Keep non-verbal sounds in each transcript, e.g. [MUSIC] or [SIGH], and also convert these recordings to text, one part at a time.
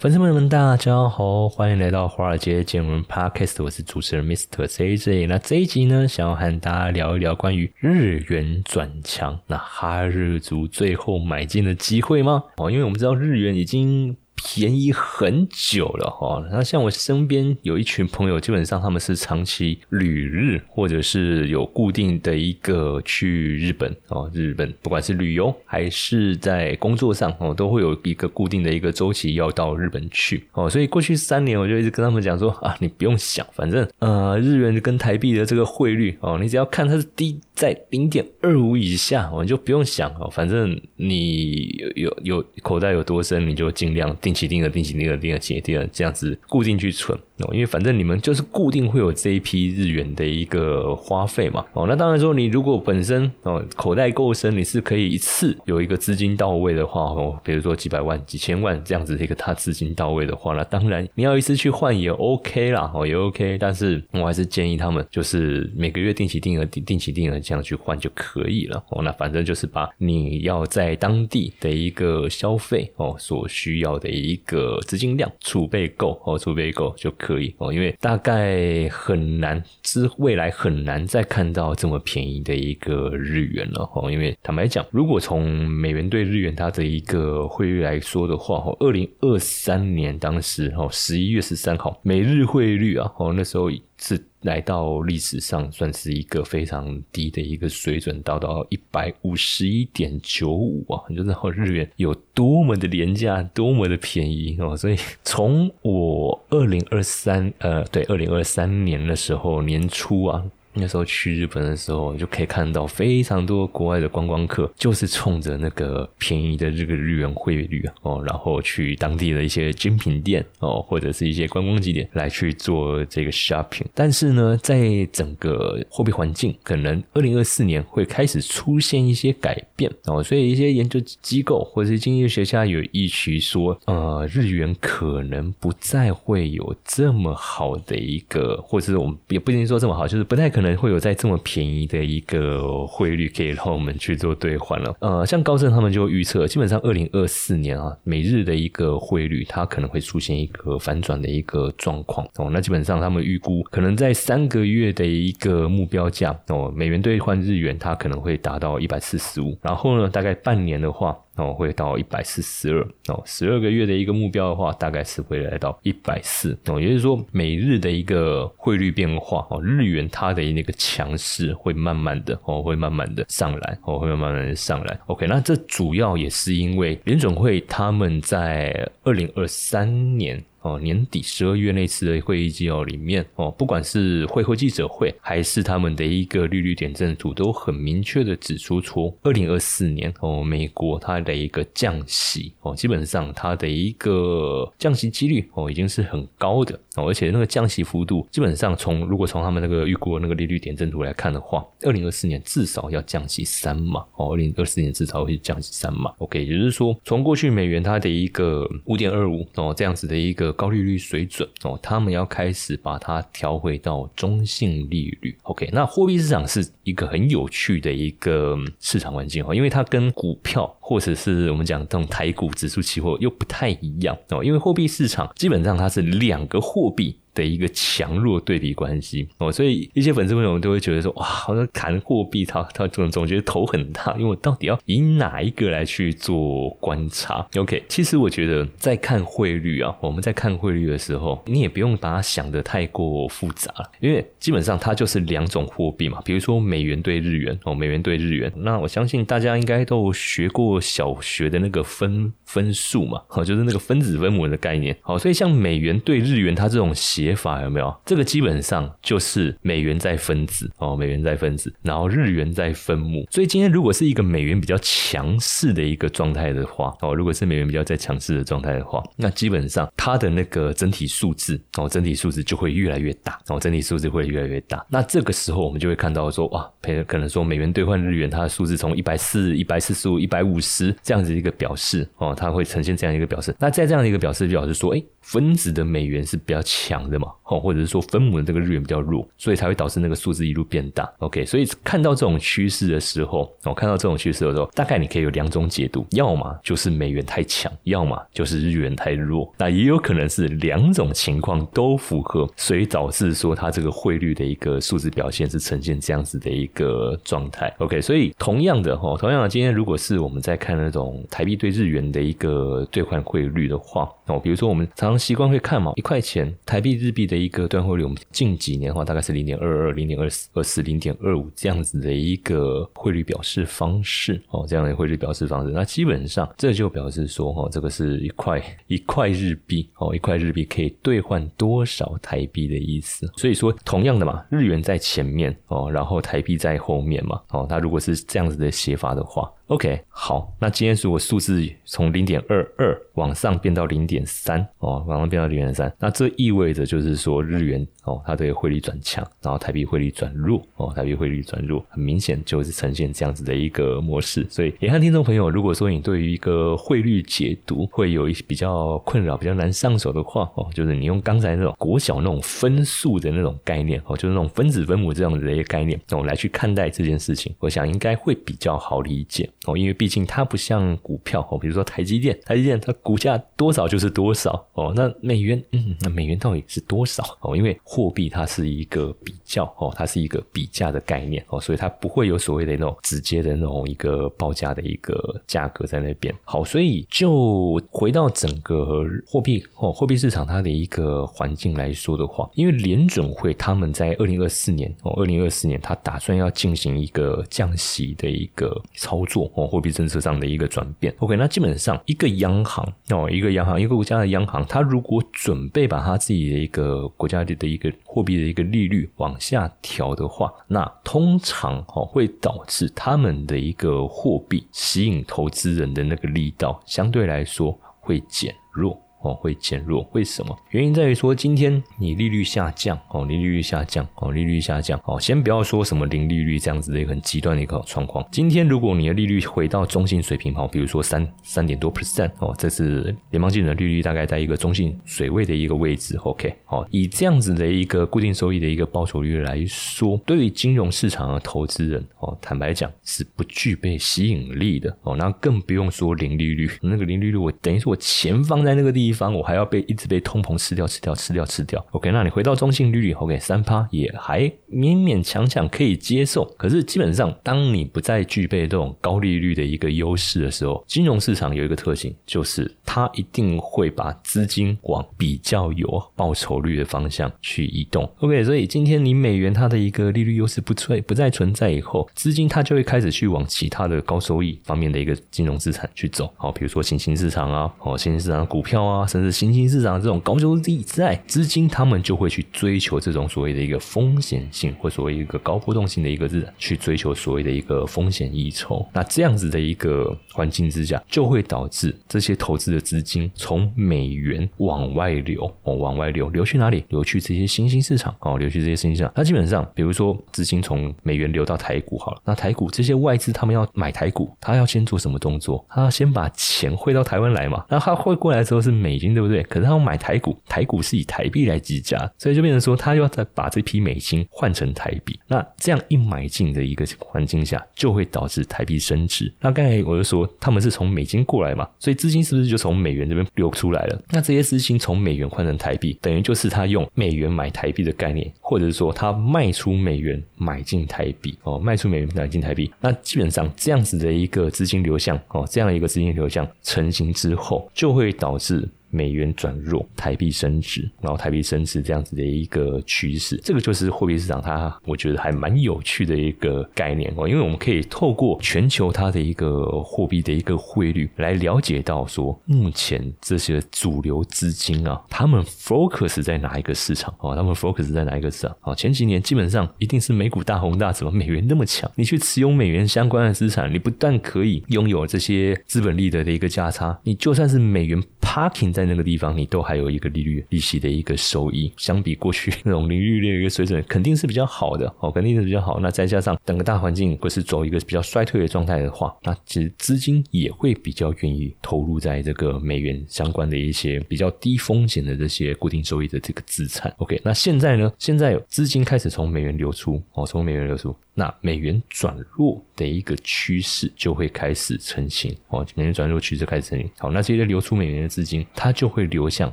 粉丝朋友们，大家好，欢迎来到华尔街见闻 Podcast，我是主持人 Mr. JJ。那这一集呢，想要和大家聊一聊关于日元转强，那哈日族最后买进的机会吗？哦，因为我们知道日元已经。便宜很久了哈，那像我身边有一群朋友，基本上他们是长期旅日，或者是有固定的一个去日本哦，日本不管是旅游还是在工作上哦，都会有一个固定的一个周期要到日本去。哦，所以过去三年我就一直跟他们讲说啊，你不用想，反正呃日元跟台币的这个汇率哦，你只要看它是低在零点二五以下，我们就不用想哦，反正你有有口袋有多深，你就尽量定。期定额、定期定额、定期定额这样子固定去存哦，因为反正你们就是固定会有这一批日元的一个花费嘛哦，那当然说你如果本身哦口袋够深，你是可以一次有一个资金到位的话哦，比如说几百万、几千万这样子一个大资金到位的话，那当然你要一次去换也 OK 啦哦也 OK，但是我还是建议他们就是每个月定期定额、定定期定额这样去换就可以了哦，那反正就是把你要在当地的一个消费哦所需要的。一个资金量储备够哦，储备够就可以哦，因为大概很难之未来很难再看到这么便宜的一个日元了哦，因为坦白讲，如果从美元对日元它的一个汇率来说的话哦，二零二三年当时哦十一月十三号，美日汇率啊哦那时候是。来到历史上算是一个非常低的一个水准，到到一百五十一点九五啊，你就知道日元有多么的廉价，多么的便宜哦。所以从我二零二三呃，对，二零二三年的时候年初啊。那时候去日本的时候，就可以看到非常多国外的观光客，就是冲着那个便宜的这个日元汇率哦，然后去当地的一些精品店哦，或者是一些观光景点来去做这个 shopping。但是呢，在整个货币环境，可能二零二四年会开始出现一些改变哦，所以一些研究机构或者是经济学家有预期说，呃，日元可能不再会有这么好的一个，或者是我们也不一定说这么好，就是不太可。能会有在这么便宜的一个汇率可以让我们去做兑换了。呃，像高盛他们就预测，基本上二零二四年啊，每日的一个汇率它可能会出现一个反转的一个状况哦。那基本上他们预估，可能在三个月的一个目标价哦，美元兑换日元它可能会达到一百四十五，然后呢，大概半年的话。哦，会到一百四十二哦，十二个月的一个目标的话，大概是会来到一百四哦，也就是说，每日的一个汇率变化哦，日元它的那个强势会慢慢的哦，会慢慢的上来哦，会慢慢的上来。OK，那这主要也是因为联准会他们在二零二三年。哦，年底十二月那次的会议纪要里面，哦，不管是会后记者会，还是他们的一个利率点阵图，都很明确的指出，出二零二四年哦，美国它的一个降息哦，基本上它的一个降息几率哦，已经是很高的哦，而且那个降息幅度，基本上从如果从他们那个预估的那个利率点阵图来看的话，二零二四年至少要降息三码哦，二零二四年至少会降息三码。OK，也就是说，从过去美元它的一个五点二五哦这样子的一个。高利率水准哦，他们要开始把它调回到中性利率。OK，那货币市场是一个很有趣的一个市场环境哦，因为它跟股票或者是我们讲这种台股指数期货又不太一样哦，因为货币市场基本上它是两个货币。的一个强弱对比关系。哦，所以一些粉丝朋友都会觉得说哇，好像谈货币，他他总总觉得头很大，因为我到底要以哪一个来去做观察？OK，其实我觉得在看汇率啊，我们在看汇率的时候，你也不用把它想的太过复杂，因为基本上它就是两种货币嘛，比如说美元对日元哦，美元对日元，那我相信大家应该都学过小学的那个分分数嘛，好，就是那个分子分母的概念，好，所以像美元对日元，它这种斜写法有没有？这个基本上就是美元在分子哦，美元在分子，然后日元在分母。所以今天如果是一个美元比较强势的一个状态的话哦，如果是美元比较在强势的状态的话，那基本上它的那个整体数字哦，整体数字就会越来越大哦，整体数字会越来越大。那这个时候我们就会看到说哇，可能说美元兑换日元，它的数字从一百四、一百四十五、一百五十这样子一个表示哦，它会呈现这样一个表示。那在这样的一个表示，就表示说，哎。分子的美元是比较强的嘛，哦，或者是说分母的这个日元比较弱，所以才会导致那个数字一路变大。OK，所以看到这种趋势的时候，哦，看到这种趋势的时候，大概你可以有两种解读，要么就是美元太强，要么就是日元太弱。那也有可能是两种情况都符合，所以导致说它这个汇率的一个数字表现是呈现这样子的一个状态。OK，所以同样的哈，同样的今天如果是我们在看那种台币对日元的一个兑换汇率的话，哦，比如说我们常常习惯会看嘛，一块钱台币日币的一个兑换汇率，我们近几年的话大概是零点二二、零点二四、二四、零点二五这样子的一个汇率表示方式哦，这样的汇率表示方式，那基本上这就表示说哈，这个是一块一块日币哦，一块日币可以兑换多少台币的意思。所以说，同样的嘛，日元在前面哦，然后台币在后面嘛，哦，它如果是这样子的写法的话。OK，好，那今天如果数字从零点二二往上变到零点三哦，往上变到零点三，那这意味着就是说日元哦，它的汇率转强，然后台币汇率转弱哦，台币汇率转弱，很明显就是呈现这样子的一个模式。所以，也看听众朋友，如果说你对于一个汇率解读会有一些比较困扰、比较难上手的话哦，就是你用刚才那种国小那种分数的那种概念哦，就是那种分子分母这样子的一个概念哦，来去看待这件事情，我想应该会比较好理解。哦，因为毕竟它不像股票哦，比如说台积电，台积电它股价多少就是多少哦。那美元，嗯，那美元到底是多少哦？因为货币它是一个比较哦，它是一个比价的概念哦，所以它不会有所谓的那种直接的那种一个报价的一个价格在那边。好，所以就回到整个货币哦，货币市场它的一个环境来说的话，因为联准会他们在二零二四年哦，二零二四年他打算要进行一个降息的一个操作。哦，货币政策上的一个转变。OK，那基本上一个央行哦，一个央行，一个国家的央行，它如果准备把它自己的一个国家的的一个货币的一个利率往下调的话，那通常哦会导致他们的一个货币吸引投资人的那个力道相对来说会减弱。哦，会减弱，为什么？原因在于说，今天你利率下降，哦，利率下降，哦，利率下降，哦，先不要说什么零利率这样子的一个很极端的一个状况。今天如果你的利率回到中性水平，哦，比如说三三点多 percent，哦，这是联邦基准的利率大概在一个中性水位的一个位置，OK，哦，以这样子的一个固定收益的一个报酬率来说，对于金融市场的投资人，哦，坦白讲是不具备吸引力的，哦，那更不用说零利率，那个零利率我等于说我钱放在那个地。地方我还要被一直被通膨吃掉吃掉吃掉吃掉，OK，那你回到中性利率，OK，三趴也还勉勉强强可以接受。可是基本上，当你不再具备这种高利率的一个优势的时候，金融市场有一个特性，就是它一定会把资金往比较有报酬率的方向去移动。OK，所以今天你美元它的一个利率优势不存不再存在以后，资金它就会开始去往其他的高收益方面的一个金融资产去走。好，比如说新兴市场啊，哦，新兴市场股票啊。甚至新兴市场这种高收益在资金，他们就会去追求这种所谓的一个风险性，或所谓一个高波动性的一个资产，去追求所谓的一个风险溢酬。那这样子的一个环境之下，就会导致这些投资的资金从美元往外流，哦，往外流，流去哪里？流去这些新兴市场，哦，流去这些新兴市场。那基本上，比如说资金从美元流到台股，好了，那台股这些外资他们要买台股，他要先做什么动作？他要先把钱汇到台湾来嘛？那他汇过来之后是美。美金对不对？可是他要买台股，台股是以台币来计价，所以就变成说，他要再把这批美金换成台币。那这样一买进的一个环境下，就会导致台币升值。那刚才我就说，他们是从美金过来嘛，所以资金是不是就从美元这边流出来了？那这些资金从美元换成台币，等于就是他用美元买台币的概念，或者是说他卖出美元买进台币哦，卖出美元买进台币。那基本上这样子的一个资金流向哦，这样一个资金流向成型之后，就会导致。美元转弱，台币升值，然后台币升值这样子的一个趋势，这个就是货币市场它我觉得还蛮有趣的一个概念哦，因为我们可以透过全球它的一个货币的一个汇率来了解到说，目前这些主流资金啊，他们 focus 在哪一个市场哦，他们 focus 在哪一个市场。哦，前几年基本上一定是美股大红大紫，美元那么强，你去持有美元相关的资产，你不但可以拥有这些资本利得的一个价差，你就算是美元 parking 在那个地方，你都还有一个利率利息的一个收益，[LAUGHS] 相比过去那种零利率的一个水准，肯定是比较好的哦，肯定是比较好。那再加上整个大环境不是走一个比较衰退的状态的话，那其实资金也会比较愿意投入在这个美元相关的一些比较低风险的这些固定收益的这个资产。OK，那现在呢？现在资金开始从美元流出哦，从美元流出。那美元转弱的一个趋势就会开始成型哦，美元转弱趋势开始成型。好，那这些流出美元的资金，它就会流向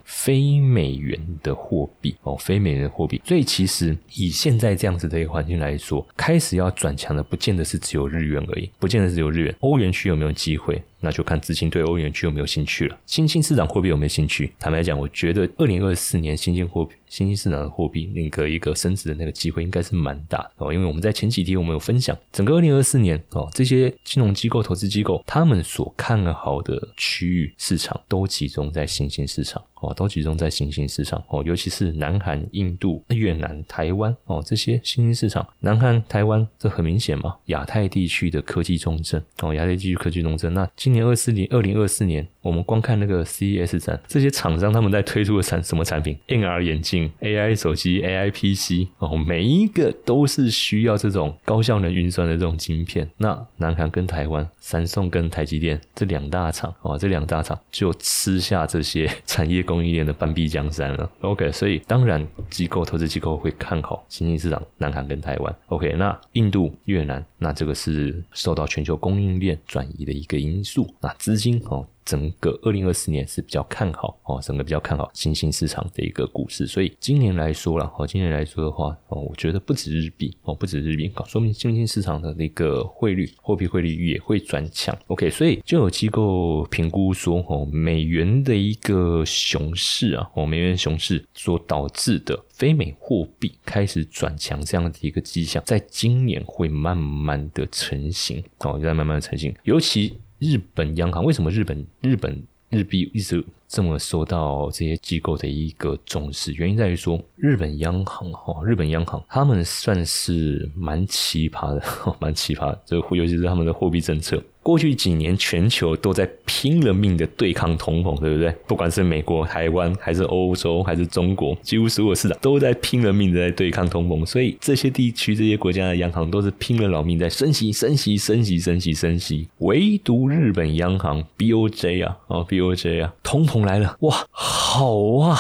非美元的货币哦，非美元的货币。所以其实以现在这样子的一个环境来说，开始要转强的，不见得是只有日元而已，不见得只有日元，欧元区有没有机会？那就看资金对欧元区有没有兴趣了。新兴市场货币有没有兴趣？坦白讲，我觉得二零二四年新兴货币、新兴市场的货币那个一个升值的那个机会应该是蛮大的哦。因为我们在前几天我们有分享，整个二零二四年哦，这些金融机构、投资机构他们所看好的区域市场都集中在新兴市场。哦，都集中在新兴市场哦，尤其是南韩、印度、越南、台湾哦，这些新兴市场。南韩、台湾这很明显嘛，亚太地区的科技重镇哦，亚太地区科技重镇。那今年二四年，二零二四年，我们光看那个 CES 展，这些厂商他们在推出的产什么产品？AR 眼镜、AI 手机、AI PC 哦，每一个都是需要这种高效能运算的这种晶片。那南韩跟台湾，三宋跟台积电这两大厂哦，这两大厂就吃下这些产业。供应链的半壁江山了，OK，所以当然机构投资机构会看好新兴市场，南韩跟台湾，OK，那印度、越南，那这个是受到全球供应链转移的一个因素，那资金哦。整个二零二四年是比较看好哦，整个比较看好新兴市场的一个股市，所以今年来说了哦，今年来说的话哦，我觉得不止日币哦，不止日币，说明新兴市场的那个汇率货币汇率也会转强。OK，所以就有机构评估说哦，美元的一个熊市啊，哦，美元熊市所导致的非美货币开始转强这样的一个迹象，在今年会慢慢的成型哦，在慢慢的成型，尤其。日本央行为什么日本日本日币一直这么受到这些机构的一个重视？原因在于说，日本央行哈，日本央行他们算是蛮奇葩的，蛮奇葩的，这尤其是他们的货币政策。过去几年，全球都在拼了命的对抗通膨，对不对？不管是美国、台湾，还是欧洲，还是中国，几乎所有市场都在拼了命的在对抗通膨。所以这些地区、这些国家的央行都是拼了老命在升息、升息、升息、升息、升息。唯独日本央行 BOJ 啊，哦 BOJ 啊，通膨来了，哇，好啊！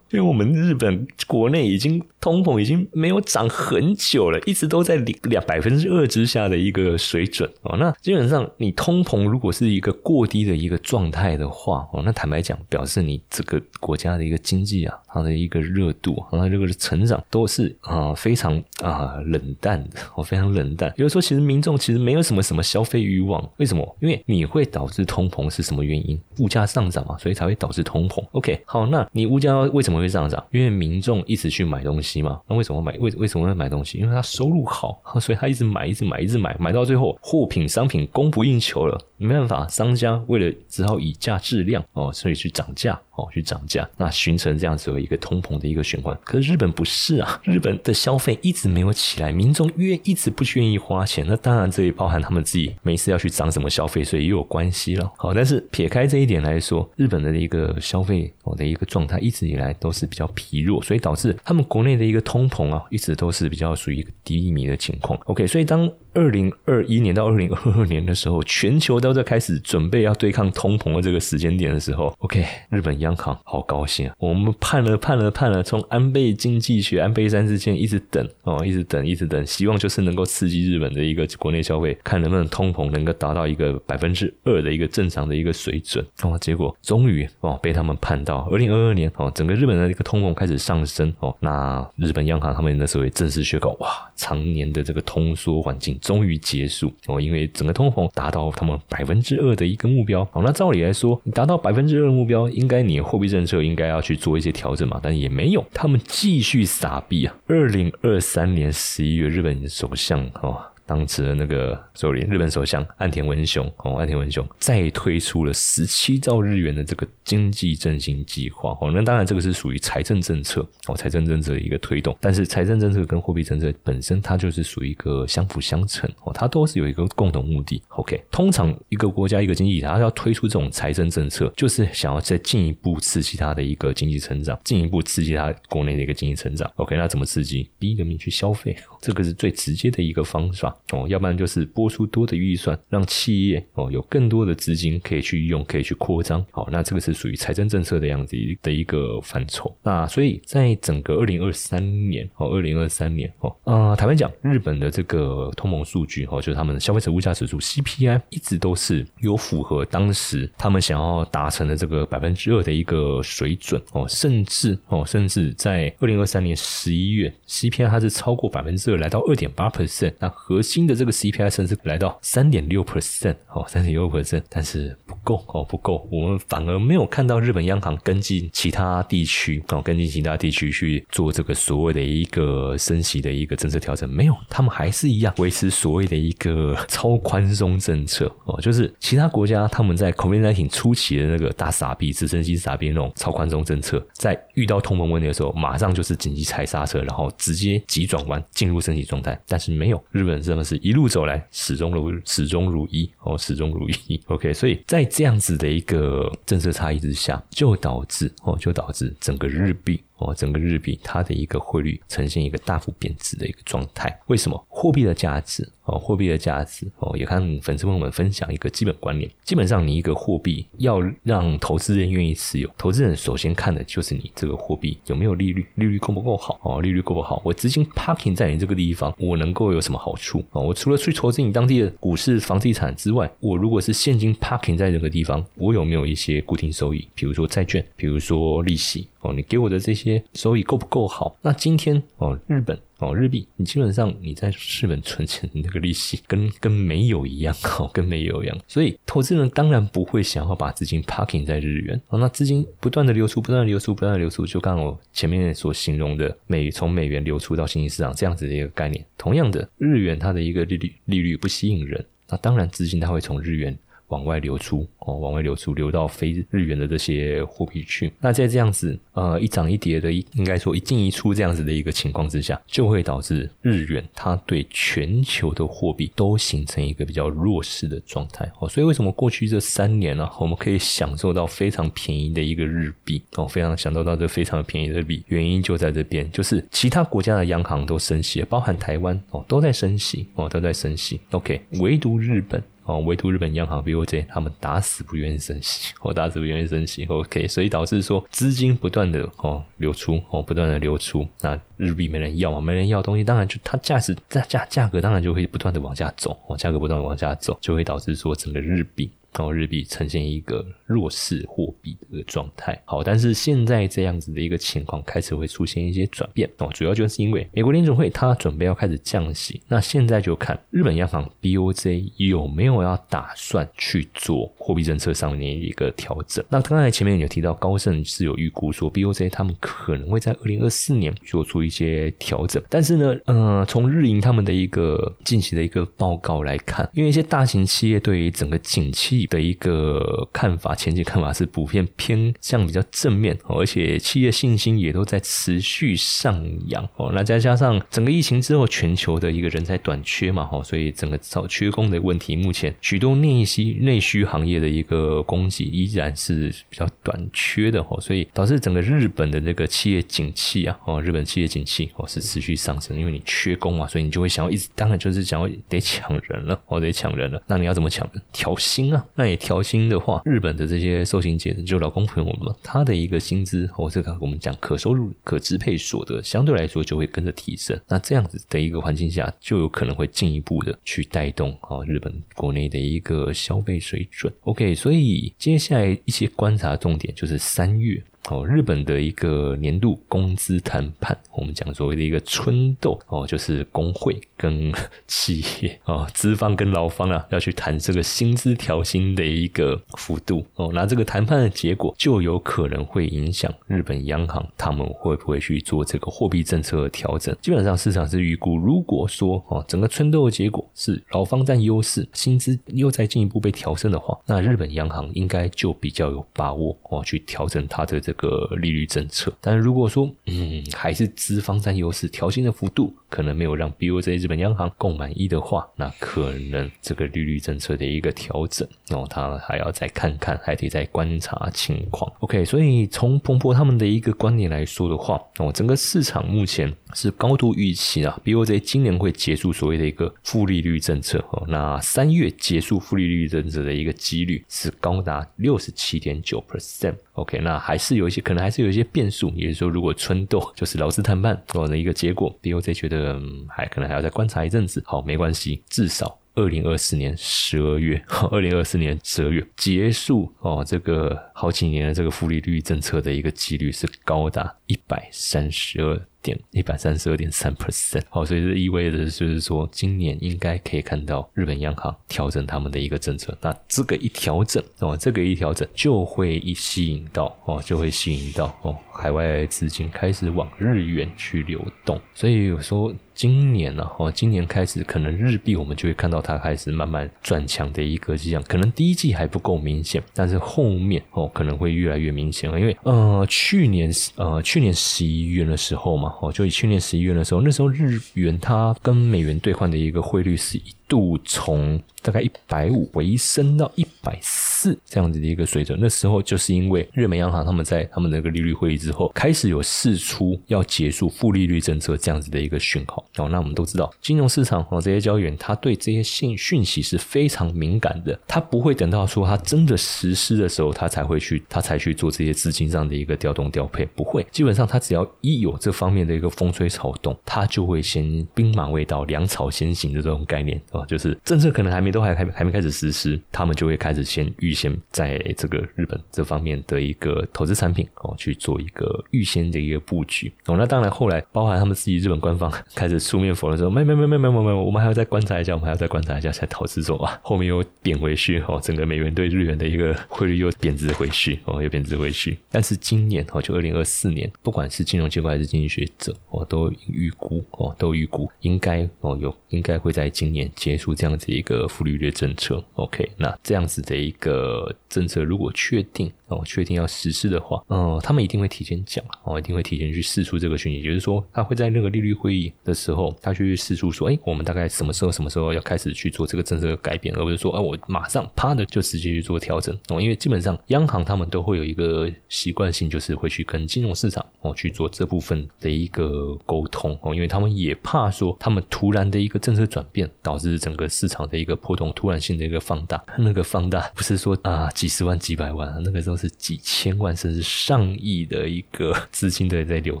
因为我们日本国内已经通膨已经没有涨很久了，一直都在两百分之二之下的一个水准哦。那基本上你通膨如果是一个过低的一个状态的话哦，那坦白讲，表示你这个国家的一个经济啊，它的一个热度，它这个成长都是啊非常啊冷淡的哦，非常冷淡。比如说，其实民众其实没有什么什么消费欲望，为什么？因为你会导致通膨是什么原因？物价上涨嘛，所以才会导致通膨。OK，好，那你物价为什么？会上涨，因为民众一直去买东西嘛。那为什么买？为为什么会买东西？因为他收入好，[LAUGHS] 所以他一直买，一直买，一直买，买到最后货品商品供不应求了，没办法，商家为了只好以价质量哦，所以去涨价哦，去涨价，那形成这样子的一个通膨的一个循环。可是日本不是啊，日本的消费一直没有起来，民众愿一直不愿意花钱。那当然这也包含他们自己每次要去涨什么消费，所以也有关系了。好，但是撇开这一点来说，日本的一个消费哦的一个状态一直以来都。都是比较疲弱，所以导致他们国内的一个通膨啊，一直都是比较属于低迷的情况。OK，所以当二零二一年到二零二二年的时候，全球都在开始准备要对抗通膨的这个时间点的时候，OK，日本央行好高兴啊！我们盼了盼了盼了，从安倍经济学、安倍三事件一直等哦，一直等，一直等，希望就是能够刺激日本的一个国内消费，看能不能通膨能够达到一个百分之二的一个正常的一个水准。哦，结果终于哦被他们盼到二零二二年哦，整个日本。的一个通膨开始上升哦，那日本央行他们那时候也正式宣告，哇，常年的这个通缩环境终于结束哦，因为整个通膨达到他们百分之二的一个目标好。那照理来说，你达到百分之二的目标，应该你货币政策应该要去做一些调整嘛，但也没有，他们继续撒币啊。二零二三年十一月，日本首相哦。当时的那个首领日本首相岸田文雄哦，岸田文雄再推出了十七兆日元的这个经济振兴计划哦。那当然这个是属于财政政策哦，财政政策的一个推动。但是财政政策跟货币政策本身它就是属于一个相辅相成哦，它都是有一个共同目的。OK，通常一个国家一个经济它要推出这种财政政策，就是想要再进一步刺激它的一个经济成长，进一步刺激它国内的一个经济成长。OK，那怎么刺激？逼人民去消费，这个是最直接的一个方法哦。要不然就是拨出多的预算，让企业哦有更多的资金可以去用，可以去扩张。好，那这个是属于财政政策的样子的一个范畴。那所以在整个二零二三年哦，二零二三年哦，呃，台湾讲日本的这个通膨数据哦，就是他们的消费者物价指数 CPI 一直都是有符合当时他们想要达成的这个百分之二的一个水准哦，甚至哦，甚至在二零二三年十一月 CPI 它是超过百分之二，来到二点八 percent。那核新的这个 CPI 甚至来到三点六 percent 哦，三点六 percent，但是不够哦，不够。我们反而没有看到日本央行跟进其他地区哦，跟进其他地区去做这个所谓的一个升息的一个政策调整，没有，他们还是一样维持所谓的一个超宽松政策哦，就是其他国家他们在 COVID-19 初期的那个大傻逼、直升机傻逼那种超宽松政策，在遇到通膨问题的时候，马上就是紧急踩刹车，然后直接急转弯进入升级状态。但是没有，日本是真的是一路走来始终如始终如一哦，始终如一。[LAUGHS] OK，所以在这样子的一个政策差异之下，就导致哦，就导致整个日币。哦，整个日币它的一个汇率呈现一个大幅贬值的一个状态。为什么？货币的价值哦，货币的价值哦，也看粉丝朋友们分享一个基本观念。基本上，你一个货币要让投资人愿意持有，投资人首先看的就是你这个货币有没有利率，利率够不够好哦，利率够不好。我资金 parking 在你这个地方，我能够有什么好处啊？我除了去投资你当地的股市、房地产之外，我如果是现金 parking 在这个地方，我有没有一些固定收益？比如说债券，比如说利息哦，你给我的这些。收益够不够好？那今天哦，日本哦，日币，你基本上你在日本存钱的那个利息跟跟没有一样 [LAUGHS] 哦，跟没有一样。所以投资人当然不会想要把资金 parking 在日元哦，那资金不断的流出，不断的流出，不断的流出，就刚刚我前面所形容的美从美元流出到新兴市场这样子的一个概念。同样的，日元它的一个利率利率不吸引人，那当然资金它会从日元。往外流出哦，往外流出，流到非日元的这些货币去。那在这样子呃一涨一跌的，应该说一进一出这样子的一个情况之下，就会导致日元它对全球的货币都形成一个比较弱势的状态哦。所以为什么过去这三年呢，我们可以享受到非常便宜的一个日币哦，非常享受到这非常便宜的日币，原因就在这边，就是其他国家的央行都升息，包含台湾哦都在升息哦都在升息。OK，唯独日本。哦，唯独日本央行 BOJ 他们打死不愿意升息，哦，打死不愿意升息，OK，所以导致说资金不断的哦流出，哦不断的流出，那日币没人要嘛，没人要东西，当然就它价值价价价格当然就会不断的往下走，哦价格不断的往下走，就会导致说整个日币。然后日币呈现一个弱势货币的一个状态，好，但是现在这样子的一个情况开始会出现一些转变。哦，主要就是因为美国联准会它准备要开始降息，那现在就看日本央行 BOJ 有没有要打算去做货币政策上面一个调整。那刚才前面有提到高盛是有预估说 BOJ 他们可能会在二零二四年做出一些调整，但是呢，呃，从日银他们的一个近期的一个报告来看，因为一些大型企业对于整个景气的一个看法，前期看法是普遍偏向比较正面，而且企业信心也都在持续上扬哦。那再加上整个疫情之后，全球的一个人才短缺嘛，哈，所以整个找缺工的问题，目前许多内需内需行业的一个供给依然是比较短缺的哦，所以导致整个日本的这个企业景气啊，哦，日本企业景气哦是持续上升，因为你缺工嘛，所以你就会想要一直，当然就是想要得抢人了，哦，得抢人了，那你要怎么抢？调薪啊。那也调薪的话，日本的这些受薪阶层，就劳工朋友们，他的一个薪资或这个我们讲可收入、可支配所得，相对来说就会跟着提升。那这样子的一个环境下，就有可能会进一步的去带动啊日本国内的一个消费水准。OK，所以接下来一些观察重点就是三月。哦，日本的一个年度工资谈判，我们讲所谓的一个春斗哦，就是工会跟 [LAUGHS] 企业哦，资方跟劳方啊，要去谈这个薪资调薪的一个幅度哦，那这个谈判的结果就有可能会影响日本央行他们会不会去做这个货币政策的调整。基本上市场是预估，如果说哦，整个春斗的结果是劳方占优势，薪资又再进一步被调升的话，那日本央行应该就比较有把握哦，去调整它的这个个利率政策。但如果说嗯，还是资方占优势，调薪的幅度可能没有让 BOJ 日本央行够满意的话，那可能这个利率政策的一个调整哦，它还要再看看，还得再观察情况。OK，所以从彭博他们的一个观点来说的话，哦，整个市场目前是高度预期啊，BOJ 今年会结束所谓的一个负利率政策哦，那三月结束负利率政策的一个几率是高达六十七点九 percent。OK，那还是有一些可能还是有一些变数，也就是说，如果春斗 [LAUGHS] 就是劳资谈判哦的一个结果，BOJ 觉得还可能还要再观察一阵子。好，没关系，至少。二零二四年十二月，[LAUGHS] 二零二四年十二月结束哦，这个好几年的这个负利率政策的一个几率是高达一百三十二点一百三十二点三 percent。好，所以这意味着就是说，今年应该可以看到日本央行调整他们的一个政策。那这个一调整哦，这个一调整就会一吸引到哦，就会吸引到哦，海外资金开始往日元去流动。所以有说。今年呢，哦，今年开始可能日币我们就会看到它开始慢慢转强的一个迹象，可能第一季还不够明显，但是后面哦可能会越来越明显了，因为呃去年呃去年十一月的时候嘛，哦就以去年十一月的时候，那时候日元它跟美元兑换的一个汇率是一度从。大概一百五回升到一百四这样子的一个水准，那时候就是因为日本央行他们在他们那个利率会议之后，开始有释出要结束负利率政策这样子的一个讯号。哦，那我们都知道，金融市场哦这些交易员他对这些信讯息是非常敏感的，他不会等到说他真的实施的时候，他才会去他才去做这些资金上的一个调动调配，不会。基本上他只要一有这方面的一个风吹草动，他就会先兵马未到，粮草先行的这种概念哦，就是政策可能还没。都还还还没开始实施，他们就会开始先预先在这个日本这方面的一个投资产品哦去做一个预先的一个布局哦。那当然后来包含他们自己日本官方 [LAUGHS] 开始出面否认说没没没没没没没，我们还要再观察一下，我们还要再观察一下才投资做啊。后面又贬回去哦，整个美元对日元的一个汇率又贬值回去哦，又贬值回去。但是今年哦，就二零二四年，不管是金融机构还是经济学者哦，都预估哦，都预估应该哦有应该会在今年结束这样子一个负。利率政策，OK，那这样子的一个政策，如果确定。哦，确定要实施的话，嗯，他们一定会提前讲，哦，一定会提前去试出这个讯息，就是说，他会在那个利率会议的时候，他去试出说，哎，我们大概什么时候、什么时候要开始去做这个政策的改变，而不是说，啊，我马上啪的就直接去做调整，哦，因为基本上央行他们都会有一个习惯性，就是会去跟金融市场哦去做这部分的一个沟通，哦，因为他们也怕说，他们突然的一个政策转变，导致整个市场的一个波动突然性的一个放大，那个放大不是说啊几十万、几百万，那个时候。是几千万甚至上亿的一个资金的在流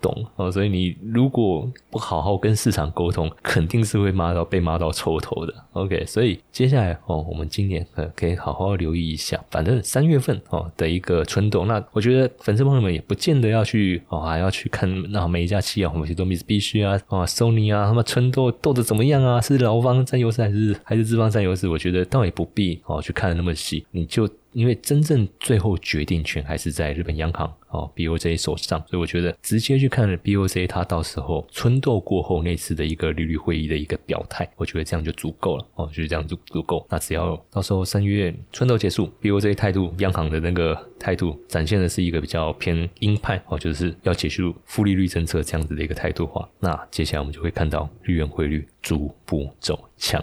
动哦，所以你如果不好好跟市场沟通，肯定是会骂到被骂到抽头的。OK，所以接下来哦，我们今年呃可以好好留意一下，反正三月份哦的一个春斗，那我觉得粉丝朋友们也不见得要去哦，还要去看那每一家企业，我们去做 Miss 必须啊啊，Sony 啊，他们春斗斗的怎么样啊？是劳方占有赛还是还是资方赛优势？我觉得倒也不必哦去看的那么细，你就。因为真正最后决定权还是在日本央行哦 BOJ 手上，所以我觉得直接去看 BOJ，它到时候春斗过后那次的一个利率会议的一个表态，我觉得这样就足够了哦，就是这样足足够。那只要到时候三月春斗结束，BOJ 态度，央行的那个态度展现的是一个比较偏鹰派哦，就是要结束负利率政策这样子的一个态度话，那接下来我们就会看到日元汇率逐步走强。